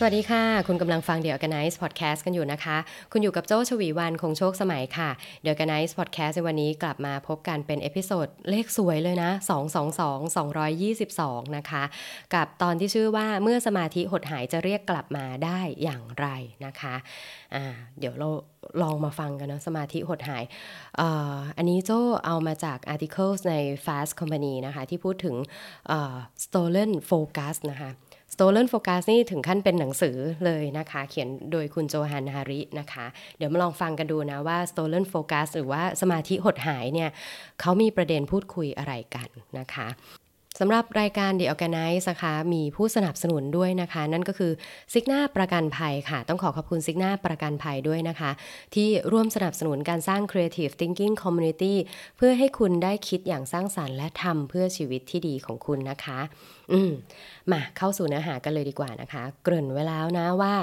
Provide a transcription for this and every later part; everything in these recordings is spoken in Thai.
สวัสดีค่ะ คุณกำลังฟัง The Organize Podcast กันอยู่นะคะ คุณอยู่กับโจ้ชวีวันคงโชคสมัยค่ะ The Organize Podcast ในวันนี้กลับมาพบกันเป็น episode เลขสวยเลยนะ 222 222 นะคะ กับตอนที่ชื่อว่าเมื่อสมาธิหดหายจะเรียกกลับมาได้อย่างไรนะคะอ่าเดี๋ยวเราลองมาฟังกันนะสมาธิหดหายออันนี้โจเอามาจาก articles ใน Fast Company นะคะ ที่พูดถึง stolen focus นะคะ Stolen Focus นี่ถึงขั้นเป็นหนังสือเลยนะคะ เขียนโดยคุณโจฮันฮารินะคะ เดี๋ยวมาลองฟังกันดูนะว่า Stolen Focus หรือว่าสมาธิหดหายเนี่ยเขามีประเด็นพูดคุยอะไรกันนะคะ สำหรับรายการ The Organize นะคะมีผู้สนับสนุนด้วยนะคะ นั่นก็คือซิกนาประกันภัยค่ะ ต้องขอขอบคุณซิกนาประกันภัยด้วยนะคะ ที่ร่วมสนับสนุนการสร้าง Creative Thinking Community เพื่อให้คุณได้คิดอย่างสร้างสรรค์และทำเพื่อชีวิตที่ดีของคุณนะคะ อืมมาเข้าสู่เนื้อหากันเลยดีกว่านะคะ เกริ่นไว้แล้วนะว่า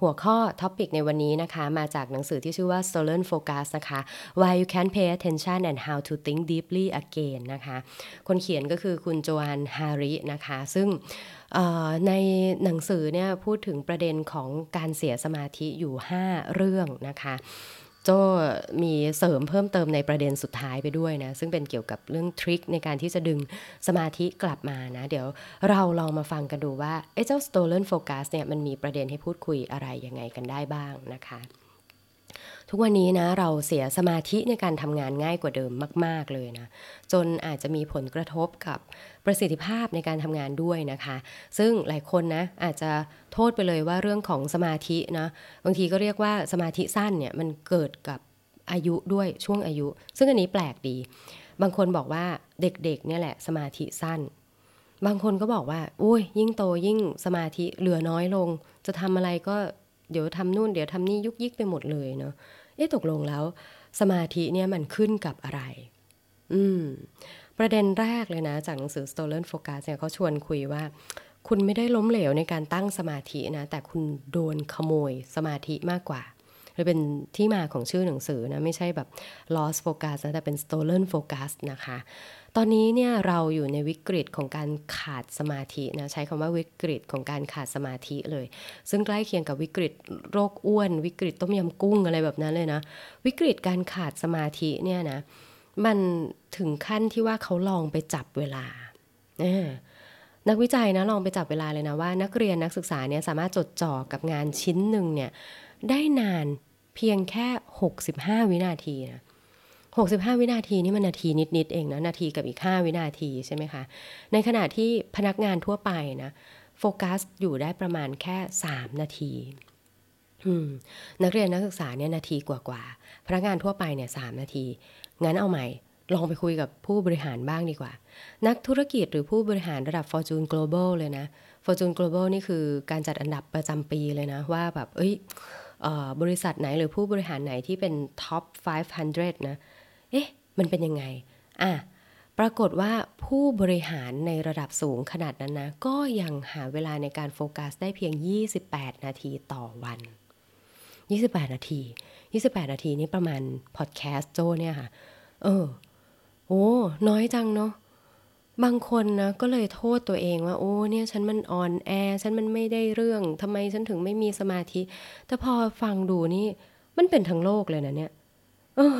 หัวข้อ topic ในวันนี้นะคะ มาจากหนังสือที่ชื่อว่า Stolen Focus นะคะ Why you can pay attention and how to think deeply again นะคะ คนเขียนก็คือคุณโจอันฮารินะคะ ซึ่งในหนังสือเนี่ยพูดถึงประเด็นของการเสียสมาธิอยู่ 5 เรื่องนะคะโจมีเสริมเพิ่มเติมในประเด็นสุดท้ายไปด้วยนะ ซึ่งเป็นเกี่ยวกับเรื่องทริคในการที่จะดึงสมาธิกลับมานะ เดี๋ยวเราลองมาฟังกันดูว่าไอ้เจ้า stolen focus เนี่ยมันมีประเด็นให้พูดคุยอะไรยังไงกันได้บ้างนะคะ ทุกวันนี้นะเราเสียสมาธิในการทำงานง่ายกว่าเดิมมาก ๆ เลยนะ จนอาจจะมีผลกระทบกับประสิทธิภาพในการทำงานด้วยนะคะ ซึ่งหลายคนนะอาจจะโทษไปเลยว่าเรื่องของสมาธินะบางทีก็เรียกว่าสมาธิสั้นเนี่ยมันเกิดกับอายุด้วยช่วงอายุ ซึ่งอันนี้แปลกดี บางคนบอกว่าเด็กๆเนี่ยแหละสมาธิสั้น บางคนก็บอกว่าอุ้ยยิ่งโตยิ่งสมาธิเหลือน้อยลง จะทำอะไรก็เดี๋ยวทำนู่นเดี๋ยวทำนี่ยุกยิกไปหมดเลยเนาะเอ๊ะตกลงแล้ว สมาธิเนี่ยมันขึ้นกับอะไร อืม ประเด็นแรกเลยนะ จากหนังสือ Stolen Focus เนี่ยเขาชวนคุยว่า คุณไม่ได้ล้มเหลวในการตั้งสมาธินะ แต่คุณโดนขโมยสมาธิมากกว่าเลยเป็นที่มาของชื่อหนังสือนะ ไม่ใช่แบบ lost focus นะแต่เป็น stolen focus นะคะ ตอนนี้เนี่ยเราอยู่ในวิกฤตของการขาดสมาธินะใช้คำว่าวิกฤตของการขาดสมาธิเลย ซึ่งใกล้เคียงกับวิกฤตโรคอ้วน วิกฤตต้มยำกุ้งอะไรแบบนั้นเลยนะวิกฤตการขาดสมาธิเนี่ยนะมันถึงขั้นที่ว่าเขาลองไปจับเวลานักวิจัยนะลองไปจับเวลาเลยนะว่า นักเรียนนักศึกษาเนี่ยสามารถจดจ่อกับงานชิ้นหนึ่งเนี่ยได้นานเพียงแค่ 65 วินาทีนะ 65 วินาทีนี่มันนาทีนิดๆเองนะนาทีกับอีก 5 วินาทีใช่ไหมคะ ในขณะที่พนักงานทั่วไปนะโฟกัสอยู่ได้ประมาณแค่ 3 นาทีนักเรียนนักศึกษาเนี่ยนาทีกว่าๆพนักงานทั่วไปเนี่ยสนาที งั้นเอาใหม่ ลองไปคุยกับผู้บริหารบ้างดีกว่า นักธุรกิจหรือผู้บริหารระดับ Fortune Global เลยนะ Fortune Global นี่คือการจัดอันดับประจำปีเลยนะ ว่าแบบ เอ้ยบริษัทไหนหรือผู้บริหารไหนที่เป็น top 500 นะ เอ๊ะ มันเป็นยังไง อะ ปรากฏว่าผู้บริหารในระดับสูงขนาดนั้นนะ ก็ยังหาเวลาในการโฟกัสได้เพียง 28 นาทีต่อวัน 28 นาที 28 นาทีนี้ประมาณพอดแคสต์โจเนี่ยค่ะ เออ โอ้ น้อยจังเนาะบางคนนะก็เลยโทษตัวเองว่าโอ้เนี่ยฉันมันอ่อนแอ ฉันมันไม่ได้เรื่องทำไมฉันถึงไม่มีสมาธิ แต่พอฟังดูนี่ มันเป็นทั้งโลกเลยนะเนี่ยเออ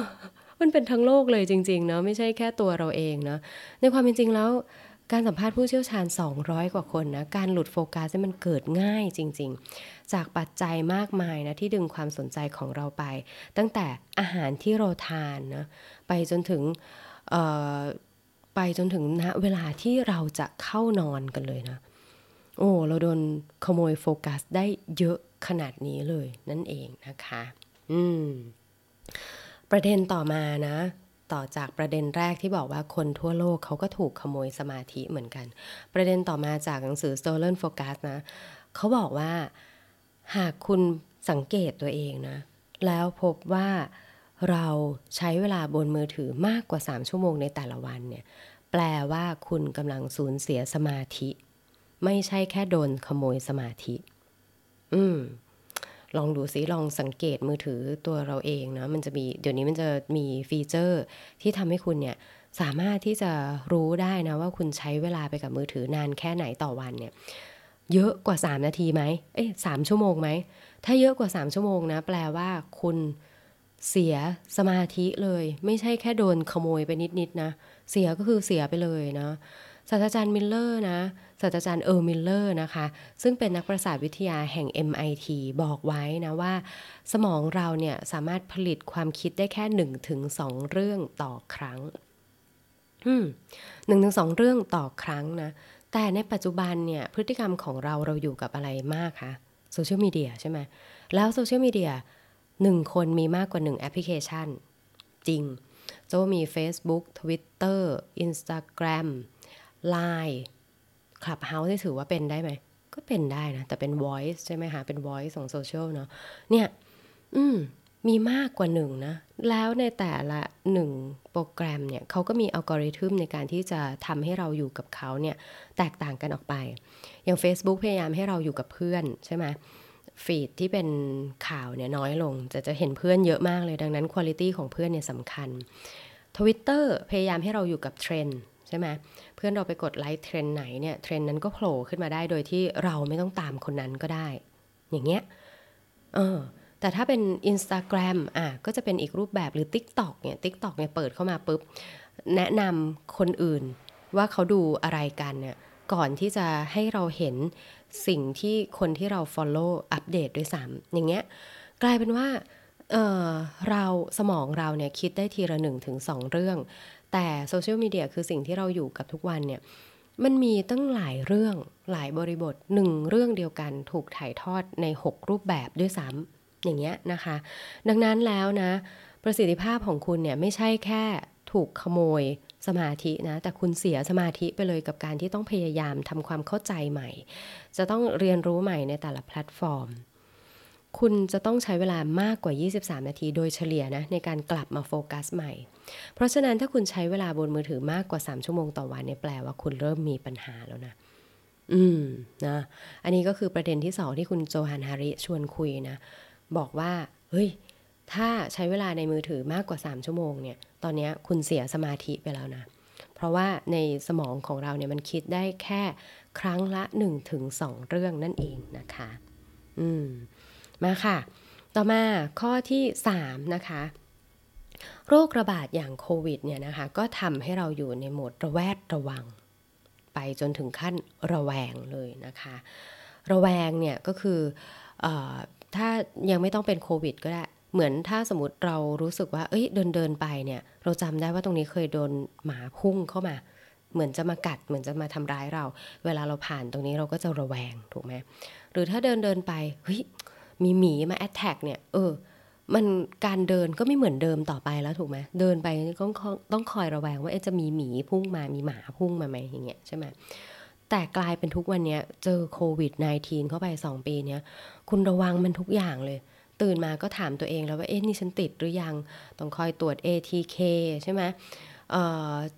มันเป็นทั้งโลกเลยจริงๆเนาะไม่ใช่แค่ตัวเราเองเนาะในความเป็นจริงแล้วการสัมภาษณ์ผู้เชี่ยวชาญ 200 กว่าคนนะ การหลุดโฟกัสมันเกิดง่ายจริง ๆ จากปัจจัยมากมายนะ ที่ดึงความสนใจของเราไป ตั้งแต่อาหารที่เราทานนะ ไปจนถึงไปจนถึงนะเวลาที่เราจะเข้านอนกันเลยนะ โอ้ เราโดนขโมยโฟกัสได้เยอะขนาดนี้เลยนั่นเองนะคะ อืม ประเด็นต่อมานะ ต่อจากประเด็นแรกที่บอกว่าคนทั่วโลกเขาก็ถูกขโมยสมาธิเหมือนกัน ประเด็นต่อมาจากหนังสือ Stolen Focus นะ เขาบอกว่าหากคุณสังเกตตัวเองนะ แล้วพบว่าเราใช้เวลาบนมือถือมากกว่า 3 ชั่วโมงในแต่ละวันเนี่ย แปลว่าคุณกำลังสูญเสียสมาธิ ไม่ใช่แค่โดนขโมยสมาธิ อืม ลองดูซิลองสังเกตมือถือตัวเราเองนะมันจะมีเดี๋ยวนี้มันจะมีฟีเจอร์ที่ทำให้คุณเนี่ยสามารถที่จะรู้ได้นะว่าคุณใช้เวลาไปกับมือถือนานแค่ไหนต่อวันเนี่ยเยอะกว่า 3 นาทีไหมเอ้ยสชั่วโมงไหม ถ้าเยอะกว่า 3 ชั่วโมงนะ แปลว่าคุณเสียสมาธิเลย ไม่ใช่แค่โดนขโมยไปนิดๆนะเสียก็คือเสียไปเลยนะ ศาสตราจารย์มิลเลอร์นะศาสตราจารย์เออร์มิลเลอร์นะคะ ซึ่งเป็นนักประสาทวิทยาแห่ง MIT บอกไว้นะว่า สมองเราเนี่ยสามารถผลิตความคิดได้แค่1ถึง2เรื่องต่อครั้งหนึ่งถึงสองเรื่องต่อครั้งนะ แต่ในปัจจุบันเนี่ยพฤติกรรมของเราเราอยู่กับอะไรมากคะโซเชียลมีเดียใช่ไหมแล้วโซเชียลมีเดียหนึ่งคนมีมากกว่าหนึ่งแอปพลิเคชัน จริง โจมี Facebook Twitter Instagram Line Clubhouse ที่ถือว่าเป็นได้ไหม ก็เป็นได้นะ แต่เป็น voice ใช่ไหมคะเป็น voice ของโซเชียลเนาะเนี่ย อืม มีมากกว่าหนึ่งนะ แล้วในแต่ละหนึ่งโปรแกรมเนี่ยเขาก็มีอัลกอริทึมในการที่จะทำให้เราอยู่กับเขาเนี่ย แตกต่างกันออกไป อย่าง Facebook พยายามให้เราอยู่กับเพื่อนใช่ไหมฟีดที่เป็นข่าวเนี่ยน้อยลง จะจะเห็นเพื่อนเยอะมากเลยดังนั้นคุณภาพของเพื่อนเนี่ยสำคัญ Twitter พยายามให้เราอยู่กับเทรนด์ใช่ไหม เพื่อนเราไปกดไลค์เทรนด์ไหนเนี่ยเทรนด์นั้นก็โผล่ขึ้นมาได้โดยที่เราไม่ต้องตามคนนั้นก็ได้ อย่างเงี้ยเออแต่ถ้าเป็น Instagram อะก็จะเป็นอีกรูปแบบหรือ TikTok เนี่ย TikTok เนี่ยเปิดเข้ามาปุ๊บ แนะนำคนอื่นว่าเขาดูอะไรกันเนี่ยก่อนที่จะให้เราเห็นสิ่งที่คนที่เรา follow อัปเดตด้วยซ้ำอย่างเงี้ยกลายเป็นว่าเเราสมองเราเนี่ยคิดได้ทีละหนึ่งถึงสองเรื่อง แต่โซเชียลมีเดียคือสิ่งที่เราอยู่กับทุกวันเนี่ยมันมีตั้งหลายเรื่องหลายบริบทหนึ่งเรื่องเดียวกันถูกถ่ายทอดใน 6 รูปแบบด้วยซ้ำอย่างเงี้ยนะคะ ดังนั้นแล้วนะ ประสิทธิภาพของคุณเนี่ยไม่ใช่แค่ถูกขโมยสมาธินะ แต่คุณเสียสมาธิไปเลยกับการที่ต้องพยายามทำความเข้าใจใหม่ จะต้องเรียนรู้ใหม่ในแต่ละแพลตฟอร์ม คุณจะต้องใช้เวลามากกว่า 23 นาทีโดยเฉลี่ยนะในการกลับมาโฟกัสใหม่ เพราะฉะนั้นถ้าคุณใช้เวลาบนมือถือมากกว่า 3 ชั่วโมงต่อวันเนี่ยแปลว่าคุณเริ่มมีปัญหาแล้วนะอืมนะอันนี้ก็คือประเด็นที่สองที่คุณโจฮันฮาริชวนคุยนะ บอกว่า เฮ้ย ถ้าใช้เวลาในมือถือมากกว่า 3 ชั่วโมงเนี่ย ตอนนี้คุณเสียสมาธิไปแล้วนะ เพราะว่าในสมองของเราเนี่ยมันคิดได้แค่ครั้งละ 1-2 เรื่องนั่นเองนะคะ อืม มาค่ะ ต่อมาข้อที่ 3 นะคะโรคระบาดอย่างโควิดเนี่ยนะคะก็ทำให้เราอยู่ในโหมดระแวดระวัง ไปจนถึงขั้นระแวงเลยนะคะ ระแวงเนี่ยก็คืออถ้ายังไม่ต้องเป็นโควิดก็ได้เหมือนถ้าสมมติเรารู้สึกว่า เอ้ยเดินเดินไปเนี่ยเราจำได้ว่าตรงนี้เคยโดนหมาพุ่งเข้ามา เหมือนจะมากัดเหมือนจะมาทำร้ายเรา เวลาเราผ่านตรงนี้เราก็จะระแวงถูกไหมหรือถ้าเดินเดินไปเฮ้ย มีหมีมาแอตแทกเนี่ย เออ มันการเดินก็ไม่เหมือนเดิมต่อไปแล้วถูกไหมเดินไปต้องต้องคอยระแวงว่าจะมีหมีพุ่งมามีหมาพุ่งมาไหมอย่างเงี้ยใช่ไหมแต่กลายเป็นทุกวันนี้เจอโควิด -19 เข้าไป 2 ปีเนี้ยคุณระวังมันทุกอย่างเลย ตื่นมาก็ถามตัวเองแล้วว่า เอ๊ะนี่ฉันติดหรือยัง ต้องคอยตรวจ ATK ใช่ไหม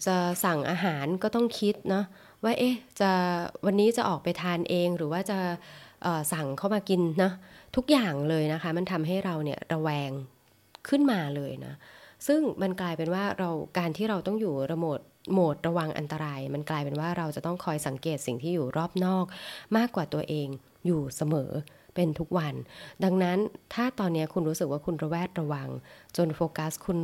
จะสั่งอาหารก็ต้องคิดเนาะว่าเอ๊ะจะวันนี้จะออกไปทานเองหรือว่าจะสั่งเข้ามากินนะ ทุกอย่างเลยนะคะ มันทำให้เราเนี่ยระแวงขึ้นมาเลยนะ ซึ่งมันกลายเป็นว่าเราการที่เราต้องอยู่ระโมดโหมดระวังอันตราย มันกลายเป็นว่าเราจะต้องคอยสังเกตสิ่งที่อยู่รอบนอก มากกว่าตัวเองอยู่เสมอเป็นทุกวัน ดังนั้นถ้าตอนนี้คุณรู้สึกว่าคุณระแวดระวัง จนโฟกัสคุณ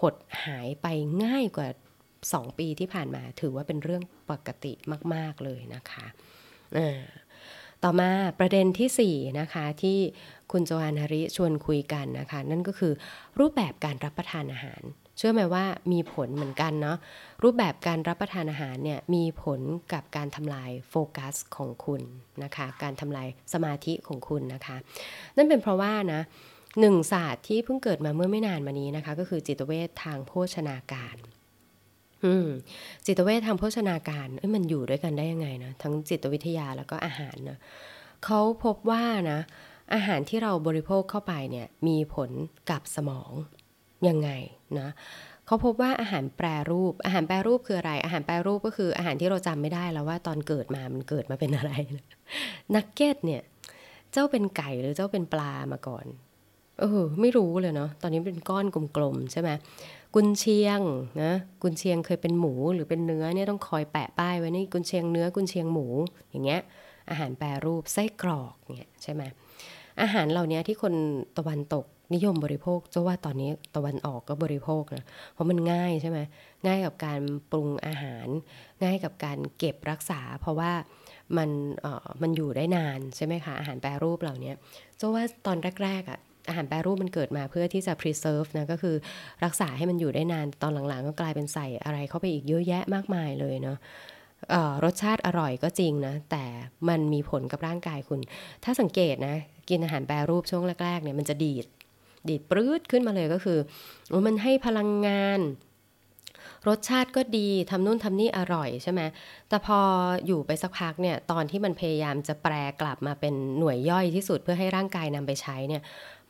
หดหายไปง่ายกว่า 2 ปีที่ผ่านมา ถือว่าเป็นเรื่องปกติมาก ๆ เลยนะคะ ต่อมาประเด็นที่4นะคะที่คุณโจฮานฮาริชวนคุยกันนะคะ นั่นก็คือรูปแบบการรับประทานอาหาร เชื่อไหมว่ามีผลเหมือนกันเนาะรูปแบบการรับประทานอาหารเนี่ยมีผลกับการทำลายโฟกัสของคุณนะคะ การทำลายสมาธิของคุณนะคะ นั่นเป็นเพราะว่านะหนึ่งศาสตร์ที่เพิ่งเกิดมาเมื่อไม่นานมานี้นะคะ ก็คือจิตเวชทางโภชนาการ จิตเวชทางโภชนาการมันอยู่ด้วยกันได้ยังไงนะทั้งจิตวิทยาแล้วก็อาหารนะเขาพบว่านะ อาหารที่เราบริโภคเข้าไปเนี่ยมีผลกับสมองยังไงนะเขาพบว่าอาหารแปรรูป อาหารแปรรูปคืออะไร อาหารแปรรูปก็คืออาหารที่เราจำไม่ได้แล้วว่าตอนเกิดมามันเกิดมาเป็นอะไรนักเก็ตเนี่ย เจ้าเป็นไก่หรือเจ้าเป็นปลามาก่อน เออไม่รู้เลยเนาะตอนนี้เป็นก้อนกลมๆใช่ไหมกุนเชียงนะกุนเชียงเคยเป็นหมูหรือเป็นเนื้อเนี่ยต้องคอยแปะป้ายไว้นี่กุนเชียงเนื้อกุนเชียงหมูอย่างเงี้ยอาหารแปรรูปไส้กรอกเนี่ยใช่ไหมอาหารเหล่านี้ที่คนตะวันตกนิยมบริโภคจะว่าตอนนี้ตะวันออกก็บริโภคนะเพราะมันง่ายใช่ไหมง่ายกับการปรุงอาหาร ง่ายกับการเก็บรักษา เพราะว่ามันเออมันอยู่ได้นานใช่ไหมคะอาหารแปรรูปเหล่านี้จะว่าตอนแรกๆอะ่ะ อาหารแปรรูปมันเกิดมาเพื่อที่จะ preserve นะก็คือรักษาให้มันอยู่ได้นานตอนหลังๆ ก็กลายเป็นใส่อะไรเข้าไปอีกเยอะแยะมากมายเลยเนาะรสชาติอร่อยก็จริงนะ แต่มันมีผลกับร่างกายคุณ ถ้าสังเกตนะ กินอาหารแปรรูปช่วงแรกๆเนี่ยมันจะดีด ดีดปรื้ดขึ้นมาเลยก็คือมันให้พลังงาน รสชาติก็ดีทำนู่นทำนี่อร่อยใช่ไหมแต่พออยู่ไปสักพักเนี่ยตอนที่มันพยายามจะแปลกลับมาเป็นหน่วยย่อยที่สุดเพื่อให้ร่างกายนำไปใช้เนี่ย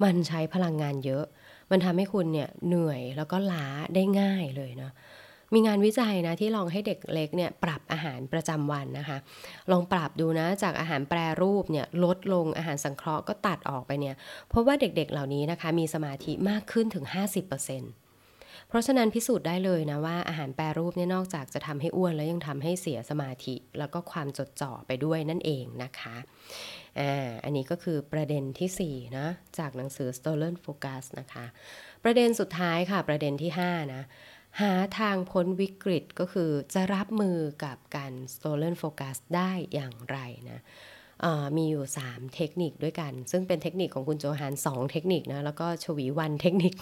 มันใช้พลังงานเยอะ มันทำให้คุณเนี่ยเหนื่อยแล้วก็ล้าได้ง่ายเลยเนาะมีงานวิจัยนะที่ลองให้เด็กเล็กเนี่ยปรับอาหารประจำวันนะคะ ลองปรับดูนะจากอาหารแปรรูปเนี่ยลดลงอาหารสังเคราะห์ก็ตัดออกไปเนี่ยเพราะว่าเด็กๆเหล่านี้นะคะมีสมาธิมากขึ้นถึง 50%เพราะฉะนั้นพิสูจน์ได้เลยนะว่าอาหารแปรรูปเนี่ยนอกจากจะทำให้อ้วนแล้วยังทำให้เสียสมาธิ แล้วก็ความจดจ่อไปด้วยนั่นเองนะคะอ่าอันนี้ก็คือประเด็นที่4นะจากหนังสือ Stolen Focus นะคะ ประเด็นสุดท้ายค่ะประเด็นที่5นะหาทางพ้นวิกฤตก็คือจะรับมือกับการ stolen focus ได้อย่างไรนะ มีอยู่ 3 เทคนิคด้วยกัน ซึ่งเป็นเทคนิคของคุณโจฮัน2 เทคนิคนะ แล้วก็ชวีวันเทคนิค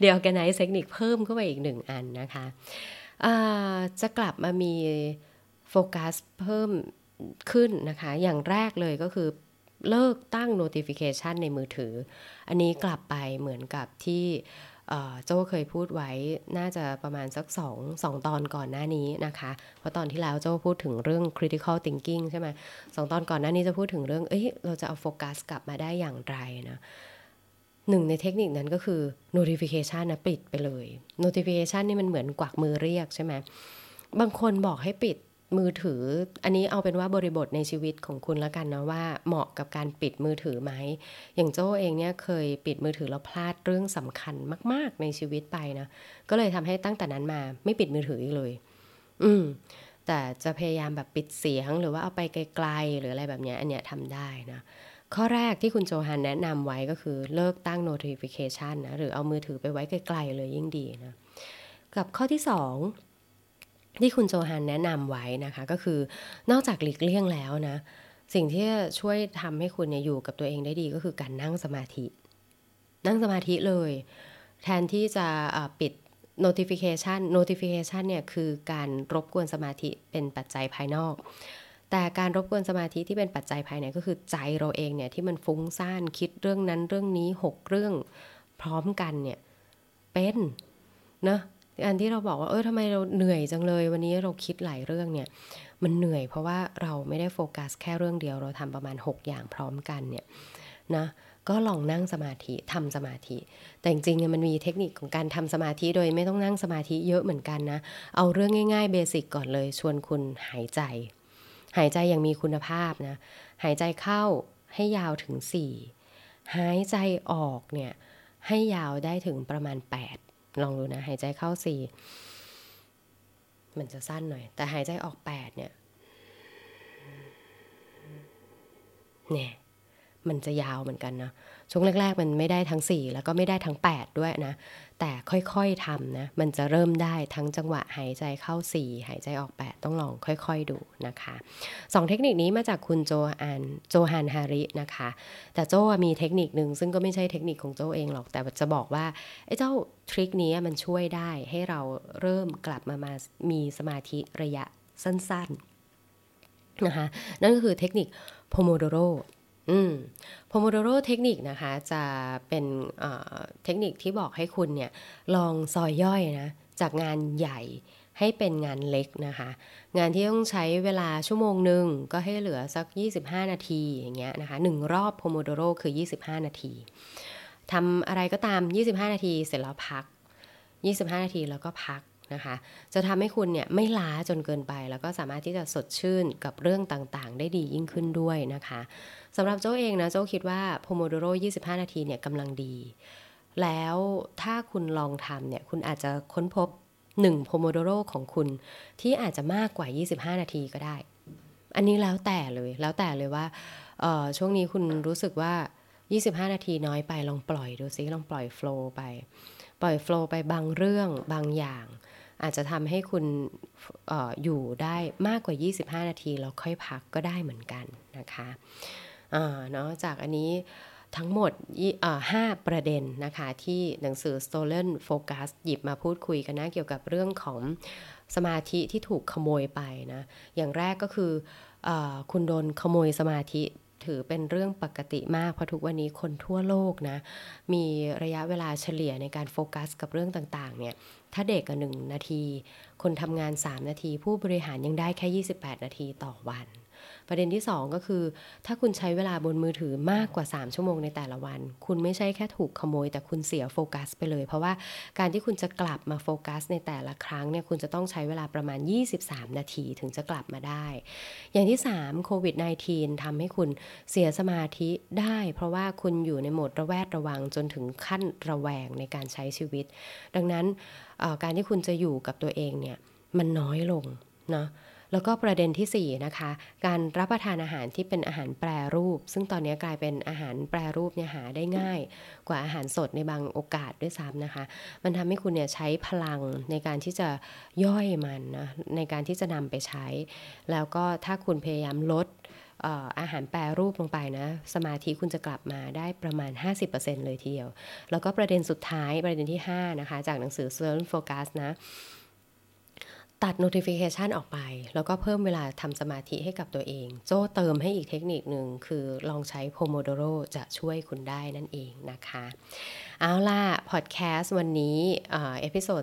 เดี๋ยวแกไนเทคนิคเพิ่มเข้าไปอีกหนึ่งอันนะคะะจะกลับมามีโฟกัสเพิ่มขึ้นนะคะ อย่างแรกเลยก็คือเลิกตั้ง notification ในมือถือ อันนี้กลับไปเหมือนกับที่ โจ้เคยพูดไว้น่าจะประมาณสักสองสองตอนก่อนหน้านี้นะคะ เพราะตอนที่แล้วโจ้พูดถึงเรื่อง critical thinking ใช่ไหมสองตอนก่อนหน้านี้จะพูดถึงเรื่อง เอ้ย เราจะเอาโฟกัสกลับมาได้อย่างไรนะหนึ่งในเทคนิคนั้นก็คือ notification นะปิดไปเลย notification นี่มันเหมือนกวักมือเรียกใช่ไหมบางคนบอกให้ปิด มือถือ อันนี้เอาเป็นว่าบริบทในชีวิตของคุณแล้วกันนะว่าเหมาะกับการปิดมือถือไหม อย่างโจ้เองเนี่ยเคยปิดมือถือแล้วพลาดเรื่องสำคัญมาก ๆ ในชีวิตไปนะ ก็เลยทำให้ตั้งแต่นั้นมาไม่ปิดมือถืออีกเลย อืม แต่จะพยายามแบบปิดเสียงหรือว่าเอาไปไกลๆหรืออะไรแบบนี้อันเนี้ยทำได้นะข้อแรกที่คุณโจฮันแนะนำไว้ก็คือเลิกตั้ง notification นะ หรือเอามือถือไปไว้ไกลๆเลยยิ่งดีนะ กับข้อที่ 2 ที่คุณโจฮันแนะนำไว้นะคะ ก็คือนอกจากหลีกเลี่ยงแล้วนะ สิ่งที่ช่วยทำให้คุณเนี่ยอยู่กับตัวเองได้ดีก็คือการนั่งสมาธิ นั่งสมาธิเลย แทนที่จะปิด notification notification เนี่ยคือการรบกวนสมาธิเป็นปัจจัยภายนอก แต่การรบกวนสมาธิที่เป็นปัจจัยภายในก็คือใจเราเองเนี่ยที่มันฟุ้งซ่านคิดเรื่องนั้นเรื่องนี้หกเรื่องพร้อมกันเนี่ยเป็นเนะ อันที่เราบอกว่าเออทำไมเราเหนื่อยจังเลย วันนี้เราคิดหลายเรื่องเนี่ย มันเหนื่อยเพราะว่าเราไม่ได้โฟกัสแค่เรื่องเดียวเราทำประมาณ 6 อย่างพร้อมกันเนี่ยนะก็ลองนั่งสมาธิทำสมาธิ แต่จริงๆเนี่ยมันมีเทคนิคของการทำสมาธิโดยไม่ต้องนั่งสมาธิเยอะเหมือนกันนะ เอาเรื่องง่ายๆเบสิกก่อนเลยชวนคุณหายใจ หายใจอย่างมีคุณภาพนะ หายใจเข้าให้ยาวถึง 4 หายใจออกเนี่ยให้ยาวได้ถึงประมาณ 8 ลองดูนะ หายใจเข้าสี่มันจะสั้นหน่อย แต่หายใจออกแปดเนี่ยเนี่ยมันจะยาวเหมือนกันนะ ช่วงแรกๆ มันไม่ได้ทั้ง 4 แล้วก็ไม่ได้ทั้ง 8 ด้วยนะ แต่ค่อยๆทำนะ มันจะเริ่มได้ทั้งจังหวะหายใจเข้า 4 หายใจออก 8 ต้องลองค่อยๆดูนะคะสองเทคนิคนี้มาจากคุณโจอันโจฮันฮารินะคะ แต่โจมีเทคนิคหนึ่งซึ่งก็ไม่ใช่เทคนิคของโจเองหรอก แต่จะบอกว่าไอ้เจ้าทริคนี้มันช่วยได้ให้เราเริ่มกลับมามามีสมาธิระยะสั้นๆนะคะนั่นก็คือเทคนิคโพโมโดโร อืมโพโมโดโรเทคนิคนะคะ จะเป็นเทคนิคที่บอกให้คุณเนี่ย ลองซอยย่อยนะ จากงานใหญ่ให้เป็นงานเล็กนะคะ งานที่ต้องใช้เวลาชั่วโมงหนึ่งก็ให้เหลือสัก 25 นาทีอย่างเงี้ยนะคะหนึ่งรอบโพโมโดโรคือ 25 นาทีทำอะไรก็ตาม 25 นาทีเสร็จแล้วพัก 25 นาทีแล้วก็พัก นะคะ จะทำให้คุณเนี่ยไม่ล้าจนเกินไป แล้วก็สามารถที่จะสดชื่นกับเรื่องต่างๆ ได้ดียิ่งขึ้นด้วยนะคะสำหรับโจ้เองนะโจ้คิดว่าโพโมโดโร 25 นาทีเนี่ยกำลังดี แล้วถ้าคุณลองทำเนี่ยคุณอาจจะค้นพบ1โพโมโดโรของคุณที่อาจจะมากกว่า 25 นาทีก็ได้ อันนี้แล้วแต่เลยแล้วแต่เลยว่าช่วงนี้คุณรู้สึกว่า 25 นาทีน้อยไปลองปล่อยดูซิลองปล่อยโฟล์ไป ปล่อยโฟล์ไปบางเรื่องบางอย่าง อาจจะทำให้คุณอออยู่ได้มากกว่า 25 นาทีแล้วค่อยพักก็ได้เหมือนกันนะคะเนาะจากอันนี้ทั้งหมดห้าประเด็นนะคะที่หนังสือ Stolen Focus หยิบมาพูดคุยกันนะ เกี่ยวกับเรื่องของสมาธิที่ถูกขโมยไปนะ อย่างแรกก็คืออคุณโดนขโมยสมาธิ ถือเป็นเรื่องปกติมาก เพราะทุกวันนี้คนทั่วโลกนะ มีระยะเวลาเฉลี่ยในการโฟกัสกับเรื่องต่างๆเนี่ยถ้าเด็กกับหนึ่งนาที คนทำงาน 3 นาที ผู้บริหารยังได้แค่ 28 นาทีต่อวัน ประเด็นที่ 2 ก็คือ ถ้าคุณใช้เวลาบนมือถือมากกว่า 3 ชั่วโมงในแต่ละวัน คุณไม่ใช่แค่ถูกขโมย แต่คุณเสียโฟกัสไปเลย เพราะว่าการที่คุณจะกลับมาโฟกัสในแต่ละครั้งเนี่ยคุณจะต้องใช้เวลาประมาณ 23 นาทีถึงจะกลับมาได้ อย่างที่3โควิด -19 ทำให้คุณเสียสมาธิได้ เพราะว่าคุณอยู่ในโหมดระแวดระวังจนถึงขั้นระแวงในการใช้ชีวิต ดังนั้นการที่คุณจะอยู่กับตัวเองเนี่ยมันน้อยลงเนาะ แล้วก็ประเด็นที่4นะคะการรับประทานอาหารที่เป็นอาหารแปรรูป ซึ่งตอนนี้กลายเป็นอาหารแปรรูปเนี่ยหาได้ง่าย กว่าอาหารสดในบางโอกาสด้วยซ้ำนะคะ มันทำให้คุณเนี่ยใช้พลังในการที่จะย่อยมันนะในการที่จะนำไปใช้ แล้วก็ถ้าคุณพยายามลดอาหารแปรรูปลงไปนะ สมาธิคุณจะกลับมาได้ประมาณ 50%เลยทีเดียว แล้วก็ประเด็นสุดท้ายประเด็นที่ 5 นะคะ จากหนังสือ Slow Focus นะ ตัด notification ออกไป แล้วก็เพิ่มเวลาทำสมาธิให้กับตัวเอง โจ้เติมให้อีกเทคนิคหนึ่งคือลองใช้ Pomodoro จะช่วยคุณได้นั่นเองนะคะ เอาล่ะ พอดแคสต์วันนี้ episode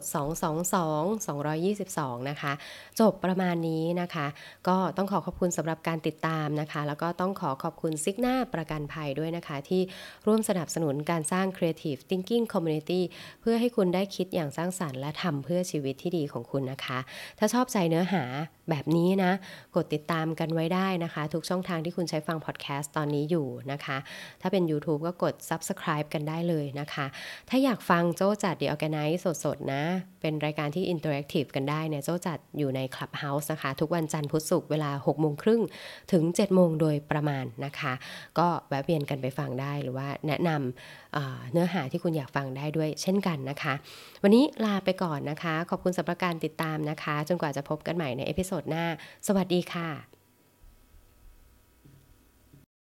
222 222 นะคะ จบประมาณนี้นะคะ ก็ต้องขอขอบคุณสำหรับการติดตามนะคะ แล้วก็ต้องขอขอบคุณซิกหน้าประกันภัยด้วยนะคะ ที่ร่วมสนับสนุนการสร้าง Creative Thinking Community เพื่อให้คุณได้คิดอย่างสร้างสารรค์และทำเพื่อชีวิตที่ดีของคุณนะคะถ้าชอบใจเนื้อหาแบบนี้นะ กดติดตามกันไว้ได้นะคะ ทุกช่องทางที่คุณใช้ฟังพอดแคสต์ตอนนี้อยู่นะคะ ถ้าเป็น YouTube ก็กด Subscribe กันได้เลยนะคะ ถ้าอยากฟังโจ้จัด The Organize สดๆ นะ เป็นรายการที่ Interactive กันได้เนี่ยโจ้จัดอยู่ใน Clubhouse นะคะ ทุกวันจันทร์พุธศุกร์เวลา6โมงครึ่งถึง7โมงโดยประมาณนะคะ ก็แวะเวียนกันไปฟังได้หรือว่าแนะนำเนื้อหาที่คุณอยากฟังได้ด้วยเช่นกันนะคะ วันนี้ลาไปก่อนนะคะ ขอบคุณสำหรับการติดตามนะคะ จนกว่าจะพบกันใหม่ใน episode หน้า สวัสดีค่ะ